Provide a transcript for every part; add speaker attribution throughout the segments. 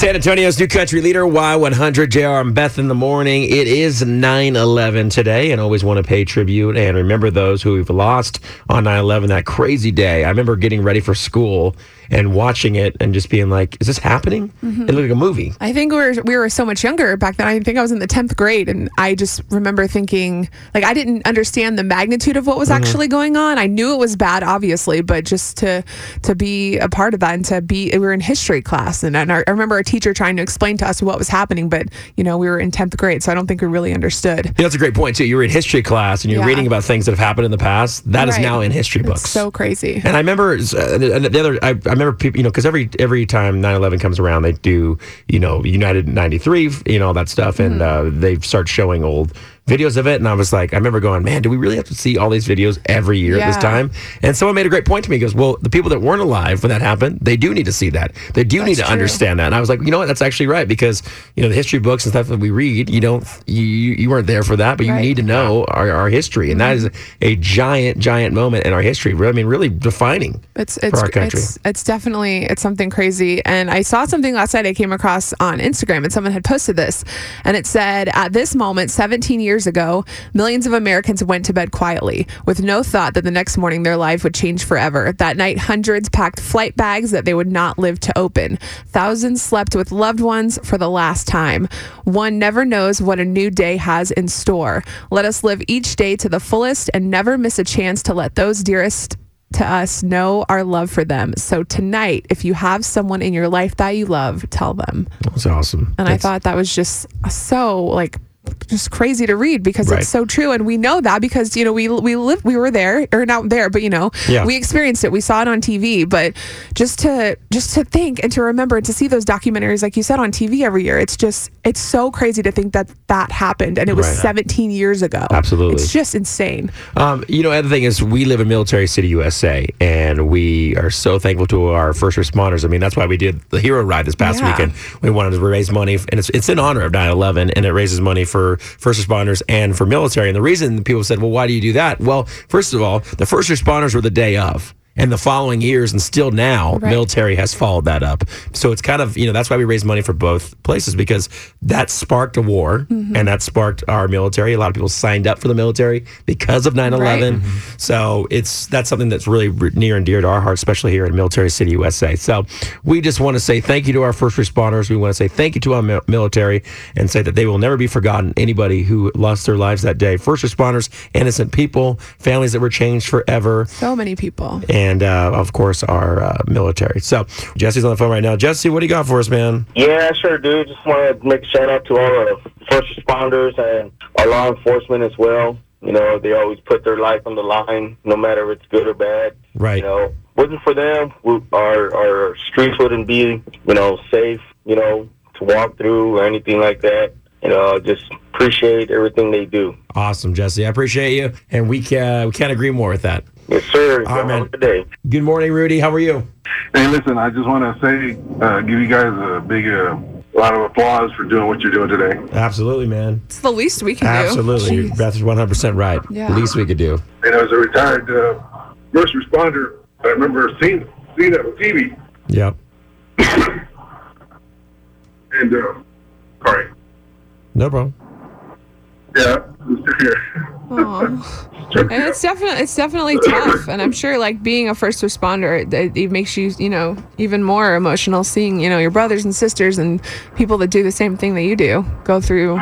Speaker 1: San Antonio's new country leader, Y100, JR and Beth in the morning. It is 9 11 today, and always want to pay tribute and remember those who we've lost on 9 11, that crazy day. I remember getting ready for school and watching it and just being like, is this happening?
Speaker 2: Mm-hmm.
Speaker 1: It looked like a movie.
Speaker 2: I think we were we were so much younger back then. I think I was in the tenth grade, and I just remember thinking like I didn't understand the magnitude of what was
Speaker 1: Mm-hmm.
Speaker 2: actually going on. I knew it was bad, obviously, but just to to be a part of that and to be we were in history class, and, and I remember our teacher trying to explain to us what was happening, but you know we were in tenth grade, so I don't think we really understood.
Speaker 1: Know, that's a great point, too. You were in history class and you're
Speaker 2: Yeah.
Speaker 1: reading about things that have happened in the past. That is
Speaker 2: Right.
Speaker 1: now in history books.
Speaker 2: It's so crazy.
Speaker 1: And I remember uh, the the other. I, I remember people, you know, because every every time 9/11 comes around, they do, you know, United 93, you know, all that stuff, and uh, they start showing old videos of it. And I was like, I remember going, man, do we really have to see all these videos every year at this time? And someone made a great point to me. He goes, well, the people that weren't alive when that happened, they do need to see that. They do need to
Speaker 2: true.
Speaker 1: understand that. And I was like, you know what? That's actually right because you know the history books and stuff that we read, you don't, you you weren't there for that, but you
Speaker 2: Right.
Speaker 1: need to know our, our history, and that mm-hmm. is a giant, giant moment in our history. I mean, really defining.
Speaker 2: It's it's
Speaker 1: our country.
Speaker 2: it's it's definitely it's something crazy. And I saw something last night I came across on Instagram and someone had posted this and it said at this moment 17 years ago, millions of Americans went to bed quietly with no thought that the next morning their life would change forever. That night hundreds packed flight bags that they would not live to open. Thousands slept with loved ones for the last time. One never knows what a new day has in store. Let us live each day to the fullest and never miss a chance to let those dearest to us know our love for them. So tonight, if you have someone in your life that you love, tell them.
Speaker 1: That's awesome.
Speaker 2: And I thought that was just so like just crazy to read because
Speaker 1: Right.
Speaker 2: it's so true and we know that because you know we we live we were there or not there but you know
Speaker 1: Yeah.
Speaker 2: we experienced it we saw it on TV but just to just to think and to remember and to see those documentaries like you said on TV every year it's just it's so crazy to think that that happened and it was
Speaker 1: Right.
Speaker 2: 17 years ago
Speaker 1: Absolutely.
Speaker 2: it's just insane
Speaker 1: Um, you know, other thing is we live in Military City, USA, and we are so thankful to our first responders. I mean, that's why we did the Hero Ride this past
Speaker 2: Yeah.
Speaker 1: weekend. We wanted to raise money, and it's, it's in honor of 9 11, and it raises money for first responders and for military. And the reason people said, well, why do you do that? Well, first of all, the first responders were the day of. And the following years, and still now,
Speaker 2: Right.
Speaker 1: military has followed that up. So it's kind of, you know, that's why we raise money for both places because that sparked a war
Speaker 2: Mm-hmm.
Speaker 1: and that sparked our military. A lot of people signed up for the military because of 9 11. So it's that's something that's really near and dear to our hearts, especially here in Military City, USA. So we just want to say thank you to our first responders. We want to say thank you to our military and say that they will never be forgotten. Anybody who lost their lives that day, first responders, innocent people, families that were changed forever
Speaker 2: so many people
Speaker 1: and uh, of course our uh, military. So Jesse's on the phone right now. Jesse, what do you got for us, man?
Speaker 3: Yeah, sure, dude. Just want to make a shout out to all the first responders and our law enforcement as well. You know, they always put their life on the line, no matter if it's good or bad.
Speaker 1: Right.
Speaker 3: You know, wasn't for them, we, our our streets wouldn't be, you know, safe. You know, to walk through or anything like that. You know, just appreciate everything they do.
Speaker 1: Awesome, Jesse. I appreciate you, and we can we can't agree more with that.
Speaker 3: Yes, sir.
Speaker 1: All right, man.
Speaker 3: Have good day.
Speaker 1: Good morning, Rudy. How are you?
Speaker 4: Hey, listen, I just want to say, uh, give you guys a big uh, lot of applause for doing what you're doing today.
Speaker 1: Absolutely, man.
Speaker 2: it's the least we can do
Speaker 1: Absolutely. Beth is one hundred percent right.
Speaker 2: Yeah.
Speaker 1: Least we could do.
Speaker 4: And as a retired uh, first responder, I remember seeing seeing that on TV.
Speaker 1: Yep.
Speaker 4: And uh, sorry,
Speaker 1: No problem.
Speaker 4: Yeah, just here.
Speaker 2: And it's definitely it's definitely tough, and I'm sure like being a first responder, it, it makes you you know even more emotional seeing you know your brothers and sisters and people that do the same thing that you do go through.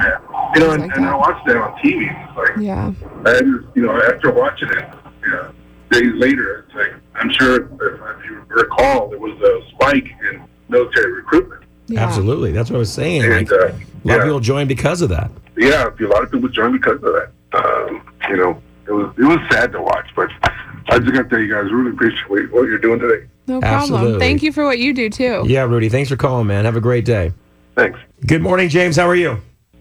Speaker 4: You know, and,
Speaker 2: like
Speaker 4: and I watched that on TV. and It's like,
Speaker 2: Yeah,
Speaker 4: I just, you know, after watching it, yeah, days later, it's like I'm sure if, if you recall, there was a spike in military recruitment.
Speaker 2: yeah.
Speaker 1: Absolutely. That's what I was saying.
Speaker 4: And
Speaker 1: Like,
Speaker 4: uh,
Speaker 1: a lot of people joined because of that.
Speaker 4: Yeah, a lot of people joined because of that. Um, you know, it was it was sad to watch, but I just got to tell you guys, really appreciate what- what you're doing today.
Speaker 2: No problem.
Speaker 1: Absolutely.
Speaker 2: Thank you for what you do too.
Speaker 1: Yeah, Rudy. Thanks for calling, man. Have a great day.
Speaker 4: Thanks.
Speaker 1: Good morning, James. How are you?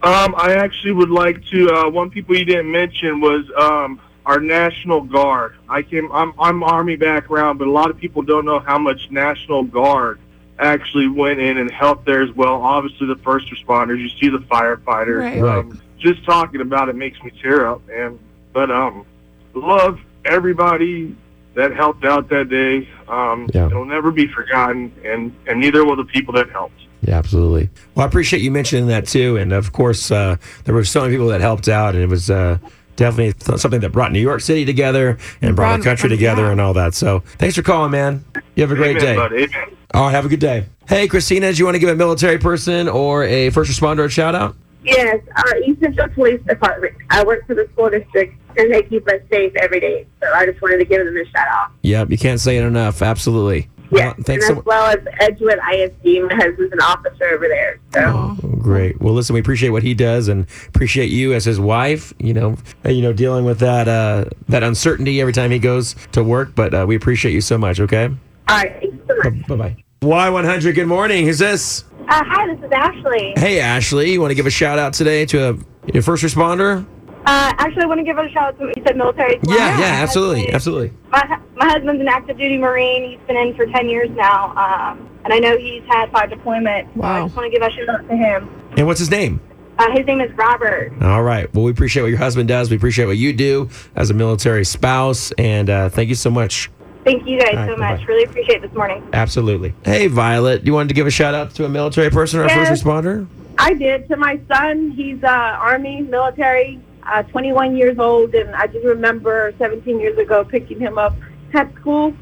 Speaker 5: Um, I actually would like to. Uh, one people you didn't mention was um, our National Guard. I came. I'm I'm Army background, but a lot of people don't know how much National Guard actually went in and helped there as well. Obviously, the first responders. You see the firefighters.
Speaker 2: Right.
Speaker 5: Um, just talking about it makes me tear up, man. But um, love everybody that helped out that day. Um,
Speaker 1: Yeah.
Speaker 5: It'll never be forgotten, and and neither will the people that helped.
Speaker 1: Yeah, absolutely. Well, I appreciate you mentioning that too. And of course, uh, there were so many people that helped out, and it was uh, definitely th- something that brought New York City together and brought the country together
Speaker 2: yeah.
Speaker 1: and all that. So thanks for calling, man. You have a great
Speaker 5: Amen,
Speaker 1: day.
Speaker 5: bud.
Speaker 1: All right, have a good day. Hey, Christina, do you want to give a military person or a first responder a shout out?
Speaker 6: Yes, our East Central Police Department. I work for the school district, and they keep us safe every day. So I just wanted to give them a shout out.
Speaker 1: Yep, you can't say it enough. Absolutely.
Speaker 6: Yeah,
Speaker 1: Well, thanks
Speaker 6: and
Speaker 1: so
Speaker 6: as well as Edgewood ISD. My husband's an officer over there. So
Speaker 1: Oh, Great. Well, listen, we appreciate what he does, and appreciate you as his wife. You know, uh, you know, dealing with that uh, that uncertainty every time he goes to work. But uh, we appreciate you so much. Okay.
Speaker 6: All right, thank you so much.
Speaker 1: Bye bye. Y100. Good morning. Who's this?
Speaker 6: Uh, hi, this is Ashley.
Speaker 1: Hey, Ashley. You want to give a shout out today to a, your first responder?
Speaker 6: Uh, actually, I want to give a shout out to you said military.
Speaker 1: Yeah, yeah, absolutely, absolutely.
Speaker 6: My, my husband's an active duty Marine. He's been in for 10 years now. Um, and I know he's had five deployments. So I
Speaker 2: Wow.
Speaker 6: just want to give a shout out to him.
Speaker 1: And what's his name?
Speaker 6: Uh, his name is Robert.
Speaker 1: All right. Well, we appreciate what your husband does. We appreciate what you do as a military spouse, and uh, thank you so much.
Speaker 6: Thank you guys
Speaker 1: All right,
Speaker 6: so much.
Speaker 1: bye-bye.
Speaker 6: Really appreciate this morning.
Speaker 1: Absolutely. Hey, Violet. You wanted to give a shout out to a military person or a
Speaker 6: Yes.
Speaker 1: first responder?
Speaker 6: I did to my son. He's uh, Army, military, uh, 21 years old, and I just remember 17 years ago picking him up at school,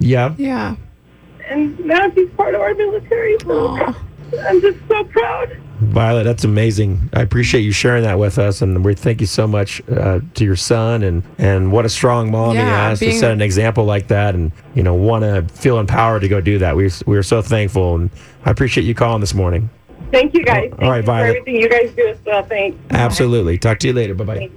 Speaker 1: Yeah.
Speaker 2: Yeah.
Speaker 6: and now he's part of our military. So I'm just so proud.
Speaker 1: Violet, that's amazing. I appreciate you sharing that with us, and we thank you so much uh, to your son, and and what a strong mom he
Speaker 2: Yeah,
Speaker 1: has to set an example like that, and you know want to feel empowered to go do that. We we are so thankful, and I appreciate you calling this morning.
Speaker 6: Thank you guys.
Speaker 1: All
Speaker 6: Thank
Speaker 1: right,
Speaker 6: you
Speaker 1: Violet.
Speaker 6: for everything you guys do as well. Thanks.
Speaker 1: Absolutely. Talk to you later. Bye bye.